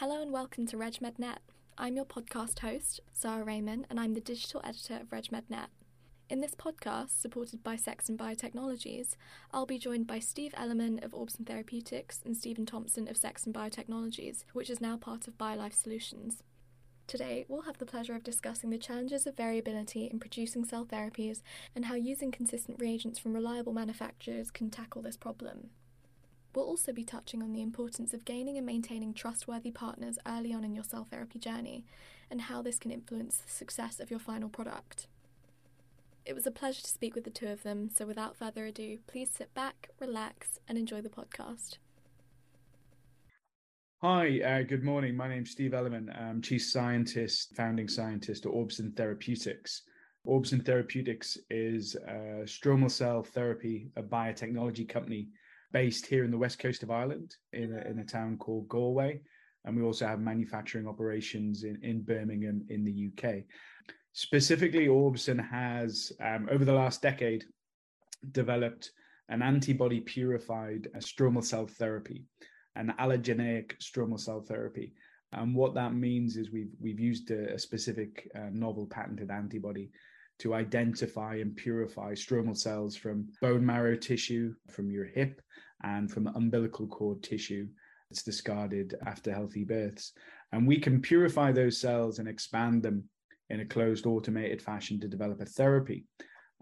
Hello and welcome to RegMedNet. I'm your podcast host, Sarah Raymond, and I'm the digital editor of RegMedNet. In this podcast, supported by Sexton Biotechnologies, I'll be joined by Steve Elliman of Orbsen Therapeutics and Stephen Thompson of Sexton Biotechnologies, which is now part of BioLife Solutions. Today, we'll have the pleasure of discussing the challenges of variability in producing cell therapies and how using consistent reagents from reliable manufacturers can tackle this problem. We'll also be touching on the importance of gaining and maintaining trustworthy partners early on in your cell therapy journey and how this can influence the success of your final product. It was a pleasure to speak with the two of them, so without further ado, please sit back, relax, and enjoy the podcast. Hi, uh, good morning. My name's Steve Elliman. I'm Chief Scientist, Founding Scientist at Orbsen Therapeutics. Orbsen Therapeutics is a stromal cell therapy, a biotechnology company based here in the west coast of Ireland in a, in a town called Galway. And we also have manufacturing operations in, in Birmingham in the UK. Specifically, Orbsen has, um, over the last decade, developed an antibody purified stromal cell therapy, an allogeneic stromal cell therapy. And what that means is we've, we've used a, a specific uh, novel patented antibody to identify and purify stromal cells from bone marrow tissue, from your hip, and from umbilical cord tissue that's discarded after healthy births. And we can purify those cells and expand them in a closed automated fashion to develop a therapy.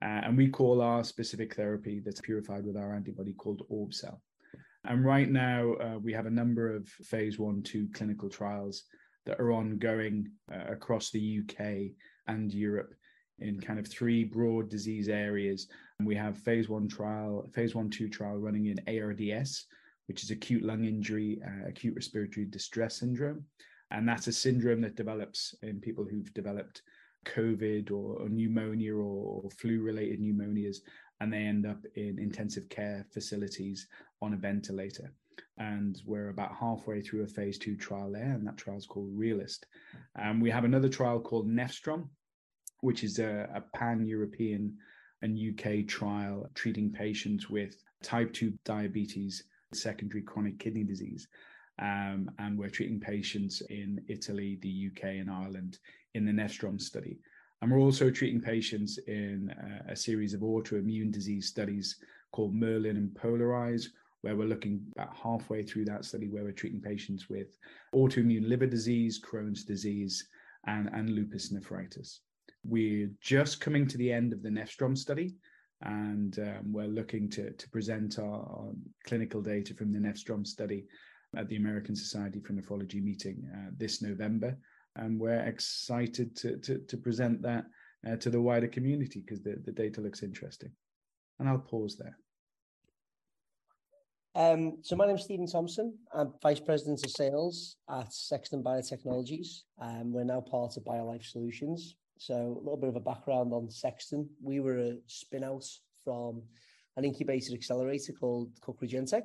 Uh, and we call our specific therapy that's purified with our antibody called OrbCell. And right now, uh, we have a number of phase one, two clinical trials that are ongoing uh, across the UK and Europe in kind of three broad disease areas. And we have phase one trial, phase one, two trial running in ARDS, which is acute lung injury, uh, acute respiratory distress syndrome. And that's a syndrome that develops in people who've developed COVID or, or pneumonia or, or flu related pneumonias, and they end up in intensive care facilities on a ventilator. And we're about halfway through a phase two trial there, and that trial is called Realist. And we have another trial called NEPHSTROM, which is a, a pan European and UK trial treating patients with type 2 diabetes, secondary chronic kidney disease. Um, and we're treating patients in Italy, the UK, and Ireland in the NEPHSTROM study. And we're also treating patients in uh, a series of autoimmune disease studies called Merlin and Polarize, where we're looking about halfway through that study, where we're treating patients with autoimmune liver disease, Crohn's disease, and, and lupus nephritis. We're just coming to the end of the NEPHSTROM study, and um, we're looking to, to present our, our, clinical data from the NEPHSTROM study at the American Society for Nephrology meeting uh, this November. And we're excited to, to, to present that uh, to the wider community because the, the data looks interesting. And I'll pause there. Um, so my name is Stephen Thompson. I'm Vice President of Sales at Sexton Biotechnologies. Um, we're now part of BioLife Solutions. So a little bit of a background on Sexton. We were a spin out from an incubator accelerator called Cook Regentec.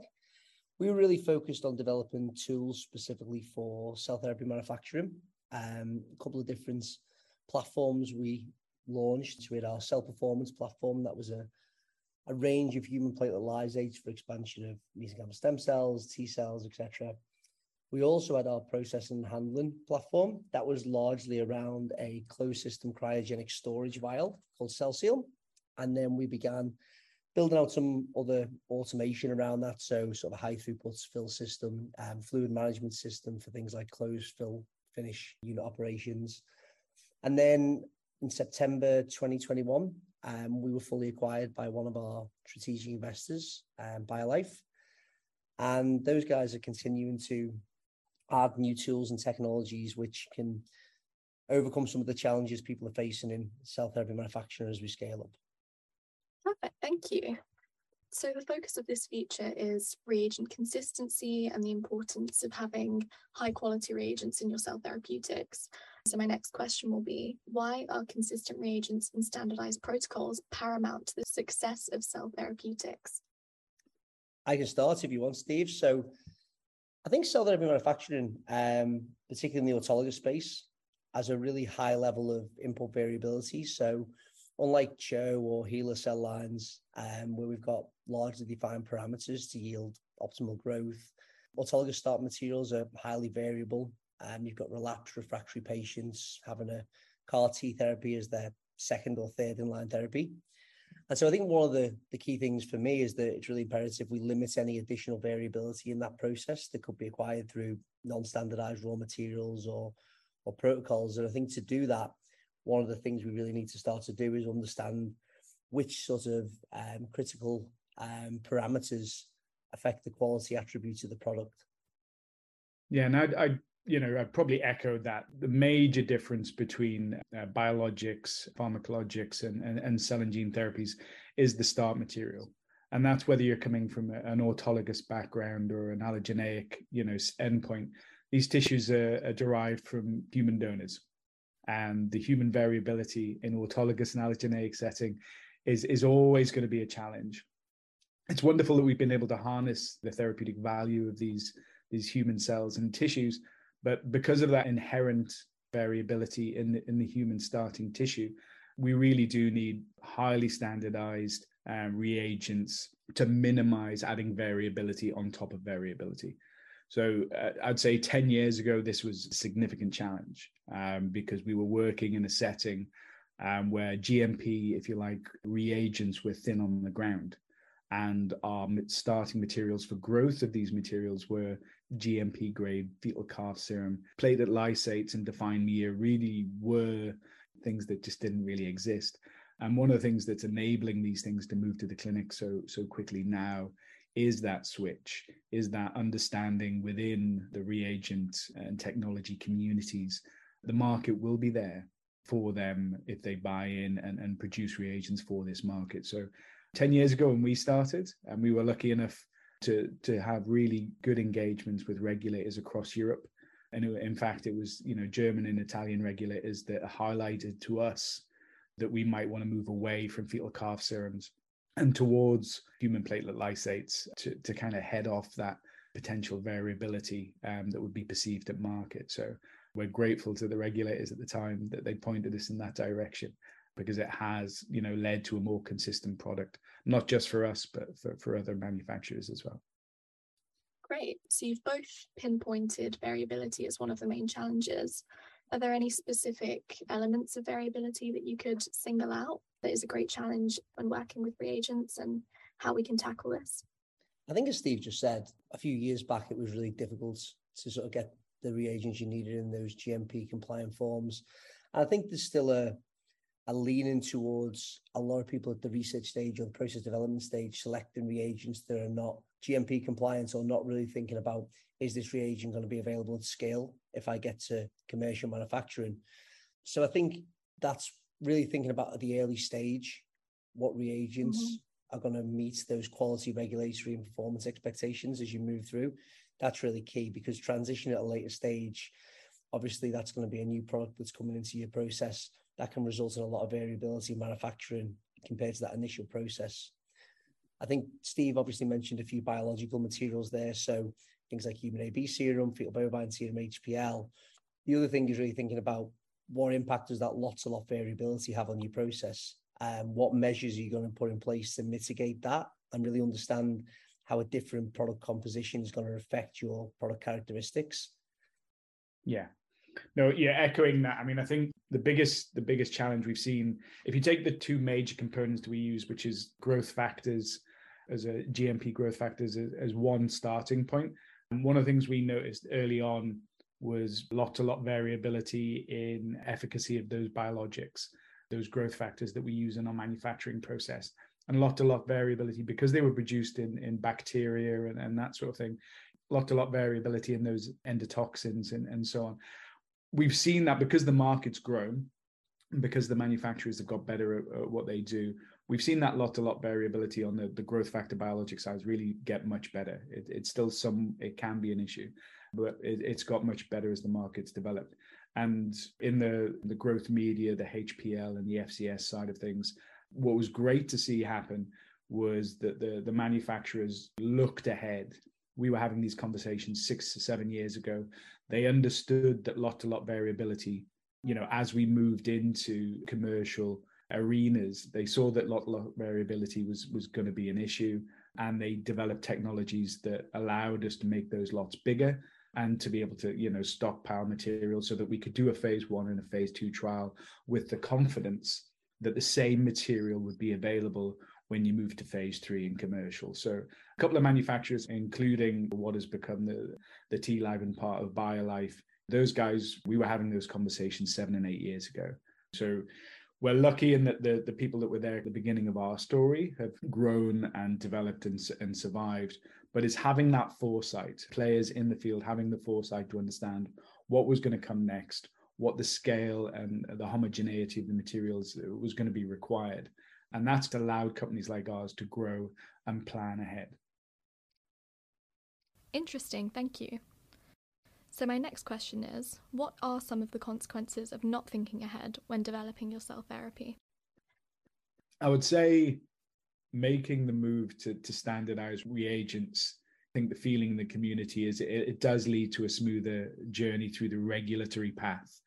We were really focused on developing tools specifically for cell therapy manufacturing. Um, a couple of different platforms we launched. We had our cell performance platform that was a, a range of human platelet lysates for expansion of mesenchymal stem cells, T cells, etc. We also had our process and handling platform that was largely around a closed system cryogenic storage vial called CellSeal. And then we began building out some other automation around that. So sort of a high throughput fill system, um, fluid management system for things like closed fill finish unit operations. And then in September 2021, um, we were fully acquired by one of our strategic investors, um, BioLife. And those guys are continuing to add new tools and technologies which can overcome some of the challenges people are facing in cell therapy manufacturing as we scale up. Perfect, thank you. So the focus of this feature is reagent consistency and the importance of having high quality reagents in your cell therapeutics. So my next question will be, why are consistent reagents and standardized protocols paramount to the success of cell therapeutics? I can start if you want, Steve. So I think cell therapy manufacturing, um, particularly in the autologous space, has a really high level of input variability. So, unlike CHO or HeLa cell lines, um, where we've got largely defined parameters to yield optimal growth, autologous start materials are highly variable. Um, you've got relapsed refractory patients having a CAR T therapy as their second or third in line therapy. And so I think one of the, the key things for me is that it's really imperative we limit any additional variability in that process that could be acquired through non-standardized raw materials or or protocols. And I think to do that, one of the things we really need to start to do is understand which sort of um, critical um, parameters affect the quality attributes of the product. Yeah, and I, I you know, I probably echoed that. The major difference between uh, biologics, pharmacologics, and, and, and cell and gene therapies is the start material. And that's whether you're coming from an autologous background or an allogeneic, you know, endpoint. These tissues are, are derived from human donors. And the human variability in autologous and allogeneic setting is, is always going to be a challenge. It's wonderful that we've been able to harness the therapeutic value of these, these human cells and tissues but because of that inherent variability in the, in the human starting tissue, we really do need highly standardized uh, reagents to minimize adding variability on top of variability. So uh, I'd say 10 years ago, this was a significant challenge um, because we were working in a setting um, where GMP, if you like, reagents were thin on the ground. And our starting materials for growth of these materials were GMP grade fetal calf serum, platelet lysates, and defined media really were things that just didn't really exist. And one of the things that's enabling these things to move to the clinic so so quickly now is that switch, is that understanding within the reagent and technology communities. The market will be there for them if they buy in and, and produce reagents for this market. So 10 years ago when we started, and we were lucky enough to to have really good engagements with regulators across Europe. And it, in fact, it was you know German and Italian regulators that highlighted to us that we might want to move away from fetal calf serums and towards human platelet lysates to, to kind of head off that potential variability um, that would be perceived at market. So we're grateful to the regulators at the time that they pointed us in that direction because it has you know led to a more consistent product not just for us but for, for other manufacturers as well. Great. So you've both pinpointed variability as one of the main challenges. Are there any specific elements of variability that you could single out that is a great challenge when working with reagents and how we can tackle this? I think as steve just said a few years back it was really difficult to sort of get the reagents you needed in those gmp compliant forms. And i think there's still a are leaning towards a lot of people at the research stage or the process development stage selecting reagents that are not GMP compliant or not really thinking about is this reagent going to be available at scale if I get to commercial manufacturing. So I think that's really thinking about at the early stage what reagents mm-hmm. are going to meet those quality regulatory and performance expectations as you move through. That's really key because transition at a later stage, obviously that's going to be a new product that's coming into your process that can result in a lot of variability in manufacturing compared to that initial process. I think Steve obviously mentioned a few biological materials there. So things like human AB serum, fetal bovine serum, HPL. The other thing is really thinking about what impact does that lot to lot variability have on your process? Um, what measures are you going to put in place to mitigate that and really understand how a different product composition is going to affect your product characteristics? Yeah, no, yeah, echoing that. I mean, I think the biggest the biggest challenge we've seen, if you take the two major components we use, which is growth factors as a GMP growth factors as, as one starting. And one of the things we noticed early on was lot to lot variability in efficacy of those biologics, those growth factors that we use in our manufacturing process, and lot to lot variability because they were produced in, in bacteria and, and that sort of thing. Lot to lot variability in those endotoxins and, and so on we've seen that because the market's grown, because the manufacturers have got better at, at what they do, we've seen that lot to lot variability on the, the growth factor biologic side really get much better. It, it's still some, it can be an issue, but it, has got much better as the market's developed. And in the, the growth media, the HPL and the FCS side of things, what was great to see happen was that the, the manufacturers looked ahead we were having these conversations six to seven years ago. They understood that lot to lot variability, you know, as we moved into commercial arenas, they saw that lot to lot variability was was going to be an issue. and they developed technologies that allowed us to make those lots bigger and to be able to you know stockpile material so that we could do a phase one and a phase two trial with the confidence that the same material would be available when you move to phase three in commercial. So a couple of manufacturers, including what has become the, the nLiven part of BioLife, those guys, we were having those conversations seven and eight years ago. So we're lucky in that the, the people that were there at the beginning of our story have grown and developed and, and survived. But it's having that foresight, players in the field having the foresight to understand what was going to come next, what the scale and the homogeneity of the materials was going to be required. And that's allowed companies like ours to grow and plan ahead. Interesting, thank you. So, my next question is What are some of the consequences of not thinking ahead when developing your cell therapy? I would say making the move to, to standardize reagents. I think the feeling in the community is it, it does lead to a smoother journey through the regulatory path.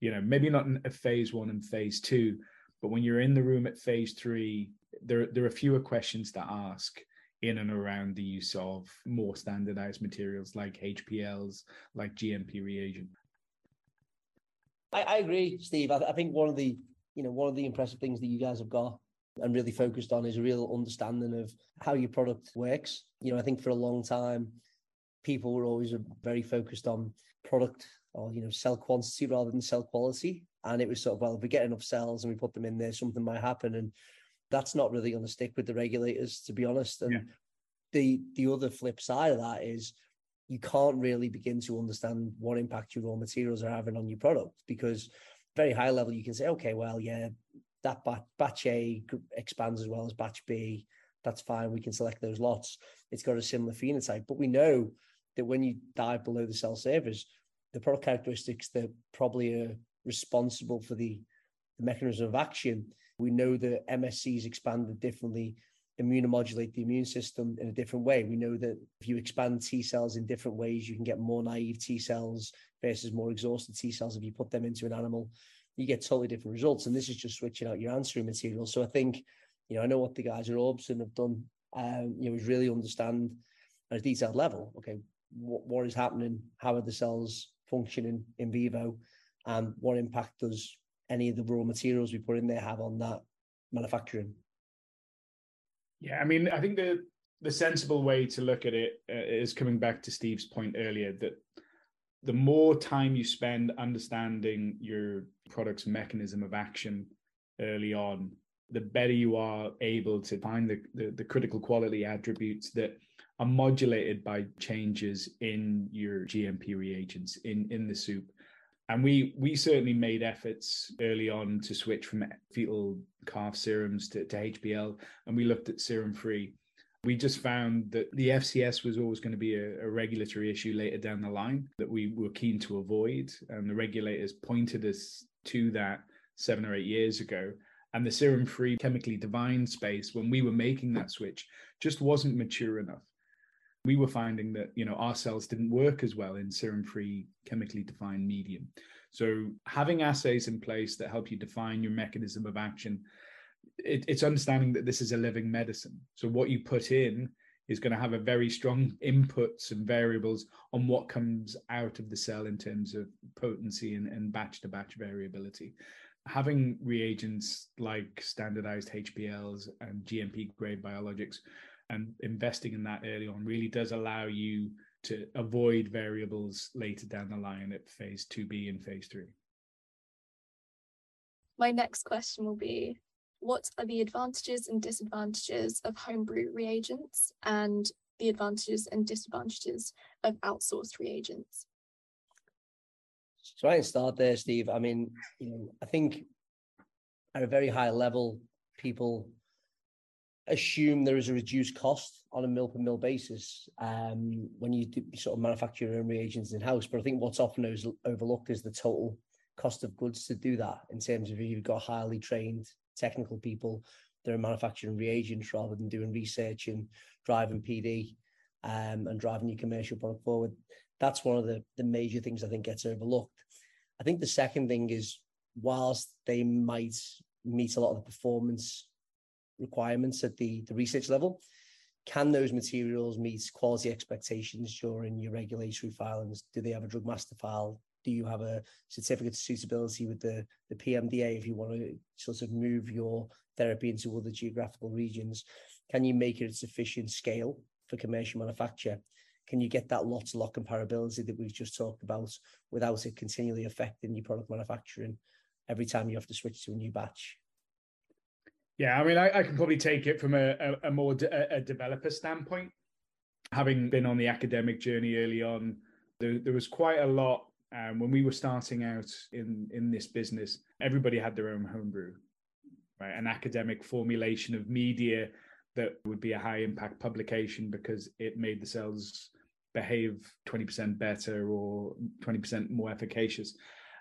You know, maybe not in a phase one and phase two, but when you're in the room at phase three, there, there are fewer questions to ask in and around the use of more standardized materials like HPLs, like GMP reagent. I, I agree, Steve. I, I, think one of the you know one of the impressive things that you guys have got and really focused on is a real understanding of how your product works. You know, I think for a long time, people were always very focused on product or you know cell quantity rather than cell quality and it was sort of well if we get enough cells and we put them in there something might happen. And that's not really going to stick with the regulators to be honest. And yeah. the the other flip side of that is you can't really begin to understand what impact your raw materials are having on your product because very high level you can say okay well yeah that batch, batch A expands as well as batch B. That's fine. We can select those lots. It's got a similar phenotype. But we know that when you dive below the cell surface the product characteristics that probably are responsible for the, the mechanism of action. We know that MSCs expanded differently, immunomodulate the immune system in a different way. We know that if you expand T cells in different ways, you can get more naive T cells versus more exhausted T cells. If you put them into an animal, you get totally different results. And this is just switching out your ancillary material. So I think, you know, I know what the guys at Orbsen have done, um, you know, is really understand at a detailed level, okay, what, what is happening? How are the cells functioning in vivo? And what impact does any of the raw materials we put in there have on that manufacturing? Yeah, I mean, I think the the sensible way to look at it uh, is coming back to Steve's point earlier that the more time you spend understanding your product's mechanism of action early on, the better you are able to find the, the, the critical quality attributes that are modulated by changes in your GMP reagents in, in the soup and we we certainly made efforts early on to switch from fetal calf serums to, to HPL, and we looked at serum free. We just found that the FCS was always going to be a, a, regulatory issue later down the line that we were keen to avoid, and the regulators pointed us to that seven or eight years ago. And the serum free chemically defined space, when we were making that switch, just wasn't mature enough we were finding that you know our cells didn't work as well in serum free chemically defined medium. So having assays in place that help you define your mechanism of action it, it's understanding that this is a living medicine. So what you put in is going to have a very strong inputs and variables on what comes out of the cell in terms of potency and, and batch to batch variability. Having reagents like standardized hpls and gmp grade biologics and investing in that early on really does allow you to avoid variables later down the line at phase 2b and phase 3 my next question will be what are the advantages and disadvantages of homebrew reagents and the advantages and disadvantages of outsourced reagents so I can start there, Steve. I mean, you know, I think at a very high level, people assume there is a reduced cost on a mill per mill basis um, when you do sort of manufacture your own reagents in house. But I think what's often overlooked is the total cost of goods to do that in terms of if you've got highly trained technical people that are manufacturing reagents rather than doing research and driving PD um, and driving your commercial product forward. That's one of the, the major things I think gets overlooked. I think the second thing is whilst they might meet a lot of the performance requirements at the, the research level can those materials meet quality expectations during your regulatory filings? Do they have a drug master file? Do you have a certificate of suitability with the, the PMDA if you want to sort of move your therapy into other geographical regions? Can you make it at sufficient scale for commercial manufacture? Can you get that lot to lot comparability that we've just talked about without it continually affecting your product manufacturing every time you have to switch to a new batch? Yeah, I mean, I, I can probably take it from a, a, a more de- a developer standpoint. Having been on the academic journey early on, there, there was quite a lot um, when we were starting out in in this business. Everybody had their own homebrew, right? An academic formulation of media that would be a high impact publication because it made the cells behave 20% better or 20% more efficacious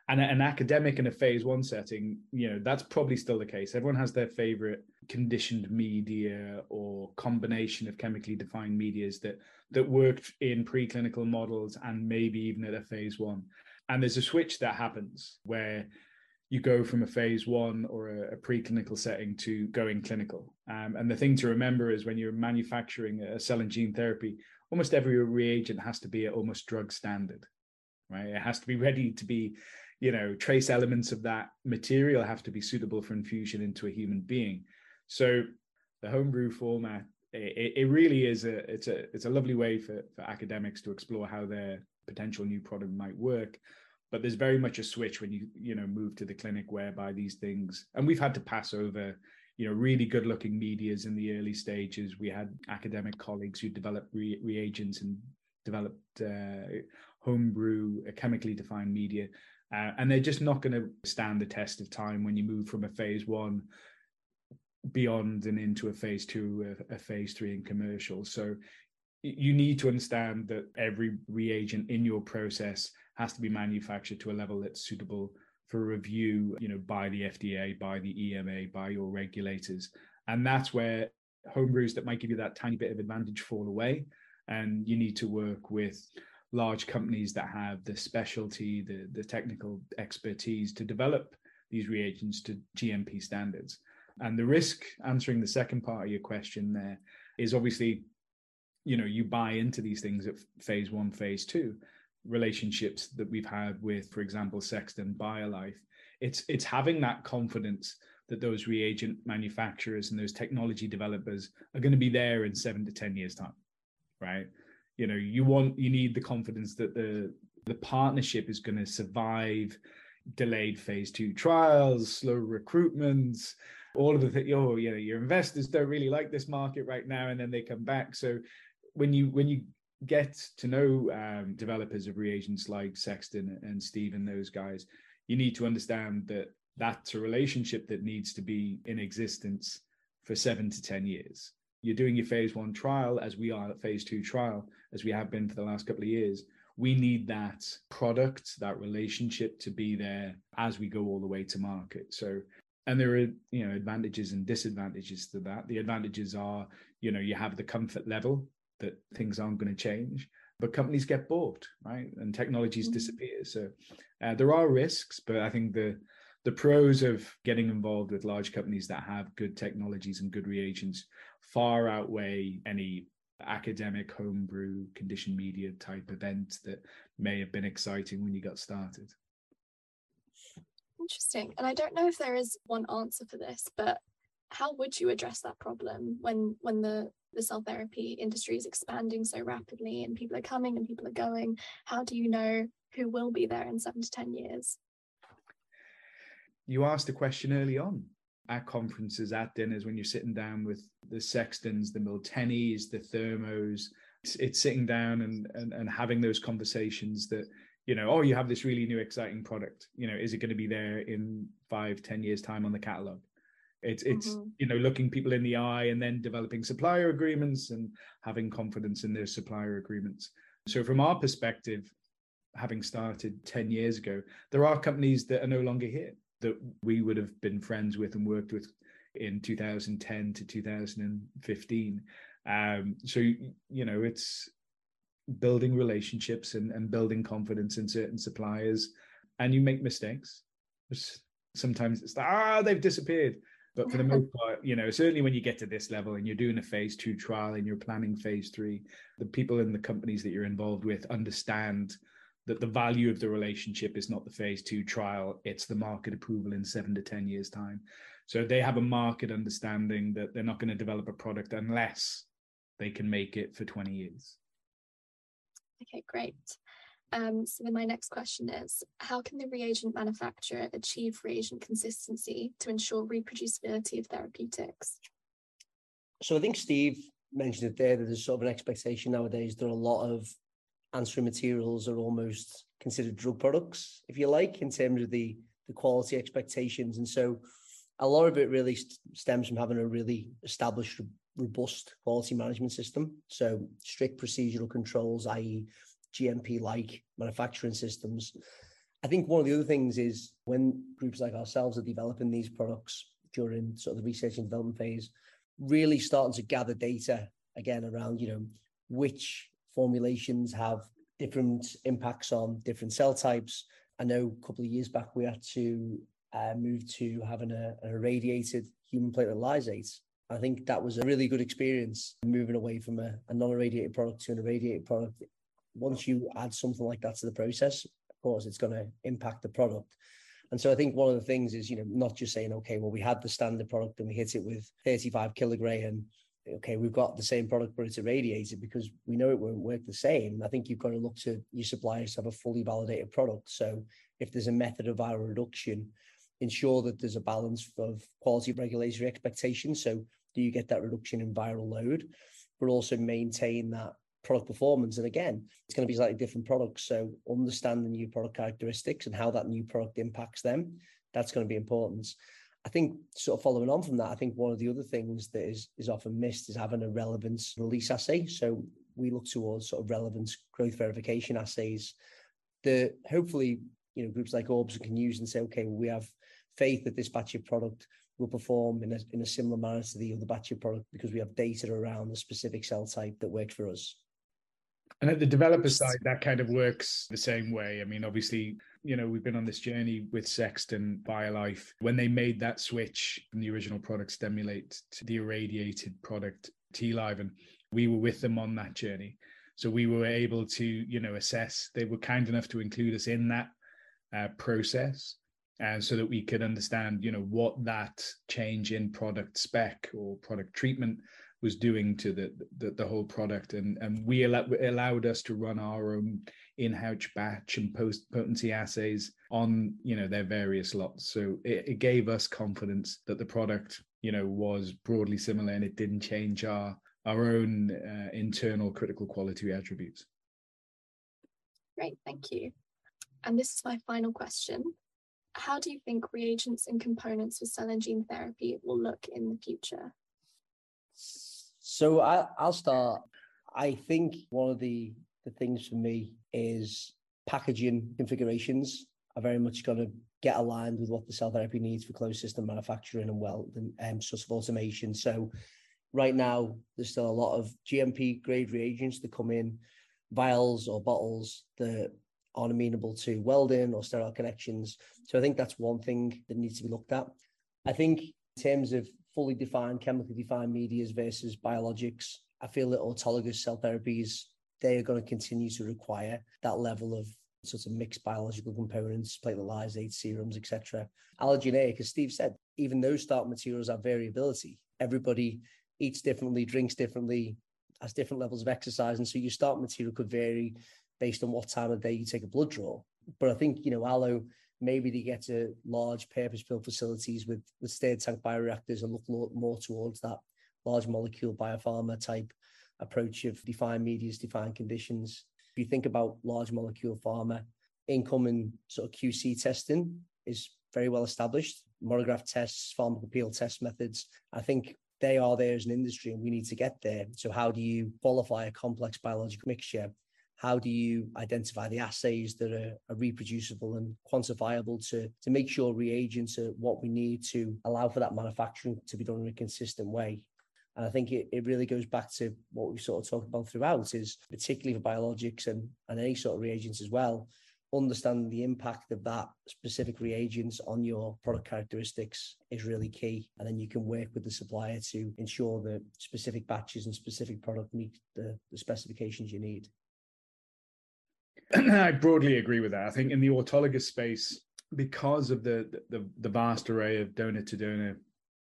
and an academic in a phase one setting, you know, that's probably still the case. Everyone has their favorite conditioned media or combination of chemically defined medias that that worked in preclinical models and maybe even at a phase one. And there's a switch that happens where you go from a phase one or a, a preclinical setting to going clinical. Um, and the thing to remember is when you're manufacturing a cell and gene therapy, almost every reagent has to be at almost drug standard, right? It has to be ready to be you know trace elements of that material have to be suitable for infusion into a human being. So the homebrew format it, it really is a it's a it's a lovely way for, for academics to explore how their potential new product might work. But there's very much a switch when you you know move to the clinic whereby these things and we've had to pass over you know really good looking medias in the early stages. We had academic colleagues who developed re- reagents and developed uh, homebrew chemically defined media uh, and they're just not going to stand the test of time when you move from a phase one beyond and into a phase two, a, a phase three in commercial. So you need to understand that every reagent in your process has to be manufactured to a level that's suitable for review, you know, by the FDA, by the EMA, by your regulators. And that's where homebrews that might give you that tiny bit of advantage fall away. And you need to work with large companies that have the specialty, the, the technical expertise to develop these reagents to GMP standards. And the risk, answering the second part of your question there, is obviously, you know, you buy into these things at phase one, phase two, relationships that we've had with, for example, Sexton BioLife. It's it's having that confidence that those reagent manufacturers and those technology developers are going to be there in seven to ten years time, right? You know you want you need the confidence that the the partnership is going to survive delayed phase two trials slow recruitments all of the things oh you know your investors don't really like this market right now and then they come back. So when you when you get to know um, developers of reagents like sexton and steve and those guys you need to understand that that's a relationship that needs to be in existence for seven to ten years you're doing your phase one trial as we are at phase two trial as we have been for the last couple of years. We need that product that relationship to be there as we go all the way to market. So and there are you know advantages and disadvantages to that. The advantages are you know you have the comfort level that things aren't going to change but companies get bored right? And technologies mm-hmm. disappear. So uh, there are risks but i think the the pros of getting involved with large companies that have good technologies and good reagents far outweigh any academic homebrew condition media type event that may have been exciting when you got started. Interesting. And I don't know if there is one answer for this, but how would you address that problem when when the the cell therapy industry is expanding so rapidly and people are coming and people are going? How do you know who will be there in seven to ten years? You asked a question early on at conferences, at dinners, when you're sitting down with the Sextons, the Miltenyis, the Thermos, it's, it's sitting down and, and and having those conversations that you know, oh, you have this really new exciting product. You know, is it going to be there in five, ten years time on the catalog? It's it's mm-hmm. you know looking people in the eye and then developing supplier agreements and having confidence in their supplier agreements. So from our perspective, having started ten years ago, there are companies that are no longer here that we would have been friends with and worked with in 2010 to 2015. Um, so you know, it's building relationships and, and building confidence in certain suppliers, and you make mistakes. Sometimes it's like, ah, they've disappeared. But for the most part, you know, certainly when you get to this level and you're doing a phase two trial and you're planning phase three, the people in the companies that you're involved with understand that the value of the relationship is not the phase two trial, it's the market approval in seven to 10 years' time. So they have a market understanding that they're not going to develop a product unless they can make it for 20 years. Okay, great. Um, so then my next question is, how can the reagent manufacturer achieve reagent consistency to ensure reproducibility of therapeutics? So I think Steve mentioned it there that there's sort of an expectation nowadays that a lot of ancillary materials are almost considered drug products, if you like, in terms of the the quality expectations. And so a lot of it really st- stems from having a really established, robust quality management system. So strict procedural controls, i.e., GMP like manufacturing systems. I think one of the other things is when groups like ourselves are developing these products during sort of the research and development phase, really starting to gather data again around, you know, which formulations have different impacts on different cell types. I know a couple of years back we had to uh, move to having a, an irradiated human platelet lysate. I think that was a really good experience moving away from a, a non-irradiated product to an irradiated product once you add something like that to the process, of course, it's going to impact the product. And so I think one of the things is, you know, not just saying, okay, well, we had the standard product and we hit it with 35 kilogray. Okay, we've got the same product, but it's a irradiated because we know it won't work the same. I think you've got to look to your suppliers to have a fully validated product. So if there's a method of viral reduction, ensure that there's a balance of quality regulatory expectations. So do you get that reduction in viral load, but also maintain that product performance. And again, it's going to be slightly different products. So understand the new product characteristics and how that new product impacts them, that's going to be important. I think sort of following on from that, I think one of the other things that is is often missed is having a relevance release assay. So we look towards sort of relevance growth verification assays that hopefully you know groups like Orbsen can use and say, okay, well, we have faith that this batch of product will perform in a, in a similar manner to the other batch of product because we have data around the specific cell type that works for us. And at the developer side, that kind of works the same way. I mean, obviously, you know, we've been on this journey with Sexton BioLife. When they made that switch from the original product Stemulate to the irradiated product T-Live, and we were with them on that journey. So we were able to, you know, assess. They were kind enough to include us in that uh, process, and so that we could understand, you know, what that change in product spec or product treatment was doing to the the, the whole product, and and we al- allowed us to run our own in-house batch and post potency assays on you know their various lots. So it, it gave us confidence that the product you know was broadly similar, and it didn't change our our own uh, internal critical quality attributes. Great, thank you. And this is my final question. How do you think reagents and components for cell and gene therapy will look in the future? So I, I'll start. I think one of the, the things for me is packaging configurations are very much going to get aligned with what the cell therapy needs for closed system manufacturing and well and um, of automation. So right now there's still a lot of GMP grade reagents that come in vials or bottles that aren't amenable to welding or sterile connections. So I think that's one thing that needs to be looked at. I think in terms of fully defined, chemically defined medias versus biologics. I feel that autologous cell therapies, they are going to continue to require that level of sort of mixed biological components, platelet lysate, serums, etc. Allogeneic, as Steve said, even those start materials have variability. Everybody eats differently, drinks differently, has different levels of exercise. And so your start material could vary based on what time of day you take a blood draw. But I think, you know, allo maybe they get to large purpose-built facilities with with stirred tank bioreactors and look more towards that large molecule biopharma type approach of defined medias, defined conditions. If you think about large molecule pharma, incoming sort of QC testing is very well established. Monograph tests, pharmacopoeial test methods. I think they are there as an industry and we need to get there. So how do you qualify a complex biological mixture how do you identify the assays that are, are, reproducible and quantifiable to, to make sure reagents are what we need to allow for that manufacturing to be done in a consistent way? And I think it, it really goes back to what we've sort of talked about throughout is particularly for biologics and, and any sort of reagents as well, understanding the impact of that specific reagents on your product characteristics is really key. And then you can work with the supplier to ensure that specific batches and specific product meet the, the specifications you need. I broadly agree with that. I think in the autologous space, because of the the, the vast array of donor to donor,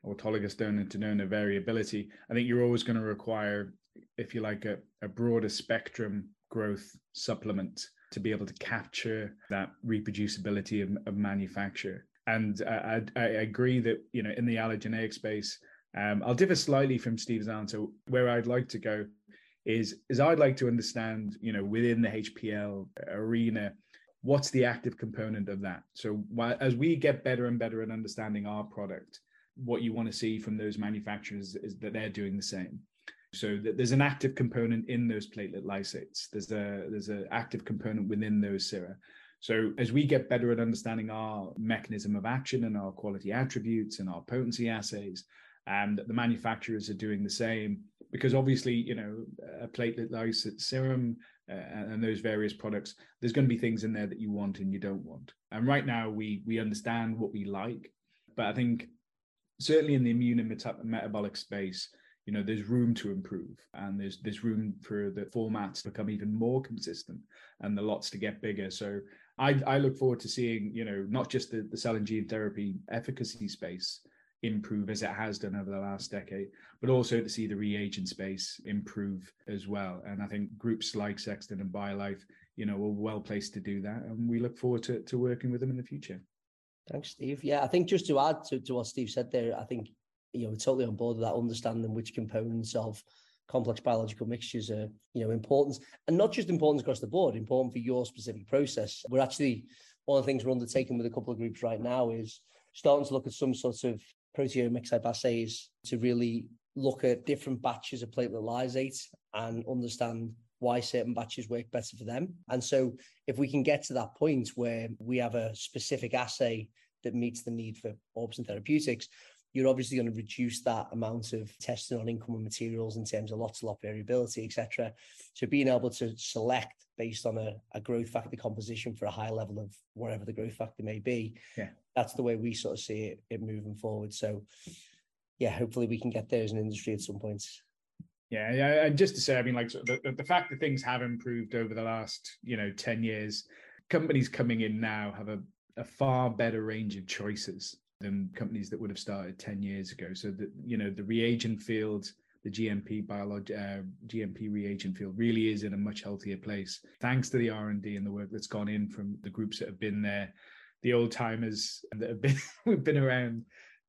autologous donor to donor variability, I think you're always going to require, if you like, a, a broader spectrum growth supplement to be able to capture that reproducibility of, of manufacture. And I, I, agree that you know in the allogeneic space, um, I'll differ slightly from Steve's answer. Where I'd like to go is is I'd like to understand you know within the HPL arena what's the active component of that. So while, as we get better and better at understanding our product, what you want to see from those manufacturers is that they're doing the same. So there's an active component in those platelet lysates. There's a there's an active component within those sera. So as we get better at understanding our mechanism of action and our quality attributes and our potency assays, and the manufacturers are doing the same, because obviously you know a platelet lysate serum uh, and those various products, there's going to be things in there that you want and you don't want. And right now we we understand what we like, but I think certainly in the immune and metabolic space you know there's room to improve and there's there's room for the formats to become even more consistent and the lots to get bigger so i i look forward to seeing you know not just the, the cell and gene therapy efficacy space improve as it has done over the last decade but also to see the reagent space improve as well and i think groups like sexton and biolife you know are well placed to do that and we look forward to, to working with them in the future Thanks, Steve. Yeah, I think just to add to, to what Steve said there, I think you know, we're totally on board with that, understanding which components of complex biological mixtures are, you know, important and not just important across the board, important for your specific process. We're actually one of the things we're undertaking with a couple of groups right now is starting to look at some sort of proteomics type assays to really look at different batches of platelet lysate and understand why certain batches work better for them. And so if we can get to that point where we have a specific assay that meets the need for Orbsen Therapeutics, you're obviously going to reduce that amount of testing on incoming materials in terms of lots of lot variability, etc. So being able to select based on a, a, growth factor composition for a high level of whatever the growth factor may be, yeah, that's the way we sort of see it, it moving forward. So yeah, hopefully we can get there as an industry at some point. Yeah, yeah, and just to say, I mean, like the, the fact that things have improved over the last, you know, ten years, companies coming in now have a, a far better range of choices than companies that would have started 10 years ago. So that, you know, the reagent field, the GMP biolog- uh, GMP reagent field really is in a much healthier place. Thanks to the R&D and the work that's gone in from the groups that have been there, the old timers that have been, we've been around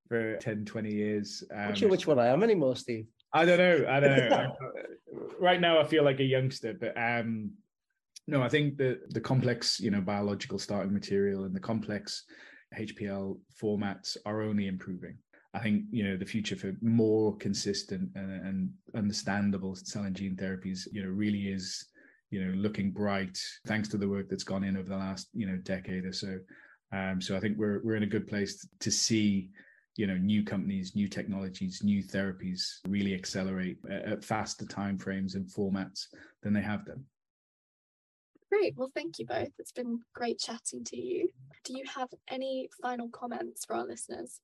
for 10, 20 years. Um, Not sure which one I am anymore, Steve. I don't know. I don't know. right now, I feel like a youngster, but um, no, I think the the complex, you know, biological starting material and the complex HPL formats are only improving. I think you know the future for more consistent and, and, understandable cell and gene therapies, you know, really is you know looking bright thanks to the work that's gone in over the last you know decade or so. Um, so I think we're we're in a good place to see you know new companies, new technologies, new therapies really accelerate at faster timeframes and formats than they have done. Great. Well, thank you both. It's been great chatting to you. Do you have any final comments for our listeners?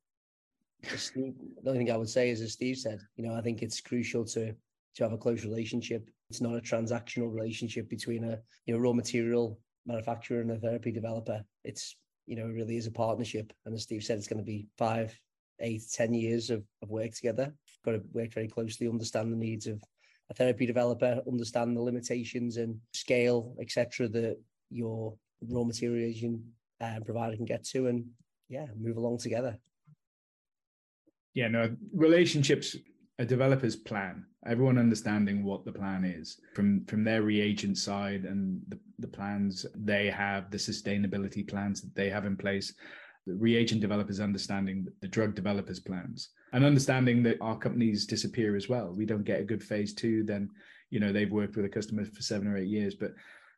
Steve, the only thing I would say is, as Steve said, you know, I think it's crucial to to have a close relationship. It's not a transactional relationship between a you know raw material manufacturer and a therapy developer. It's you know, really is a partnership. And as Steve said, it's going to be five, eight, ten years of, of work together. Got to work very closely, understand the needs of a therapy developer, understand the limitations and scale, etc., that your raw materials uh, provider can get to, and yeah, move along together. Yeah, no, relationships a developer's plan everyone understanding what the plan is from from their reagent side and the, the plans they have the sustainability plans that they have in place the reagent developers understanding the drug developers plans and understanding that our companies disappear as well. We don't get a good phase two, then you know they've worked with a customer for seven or eight years, but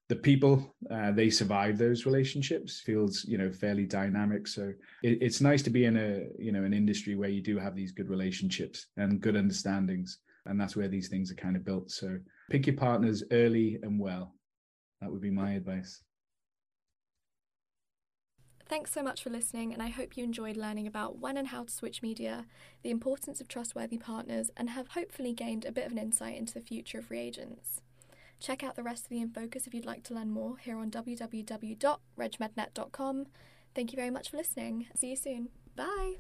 the people uh, they survive those relationships feels you know fairly dynamic. So it, it's nice to be in a you know an industry where you do have these good relationships and good understandings and that's where these things are kind of built. So pick your partners early and well. That would be my advice Thanks so much for listening, and I hope you enjoyed learning about when and how to switch media, the importance of trustworthy partners, and have hopefully gained a bit of an insight into the future of reagents. Check out the rest of the InFocus if you'd like to learn more here on www.regmednet.com. Thank you very much for listening. See you soon. Bye.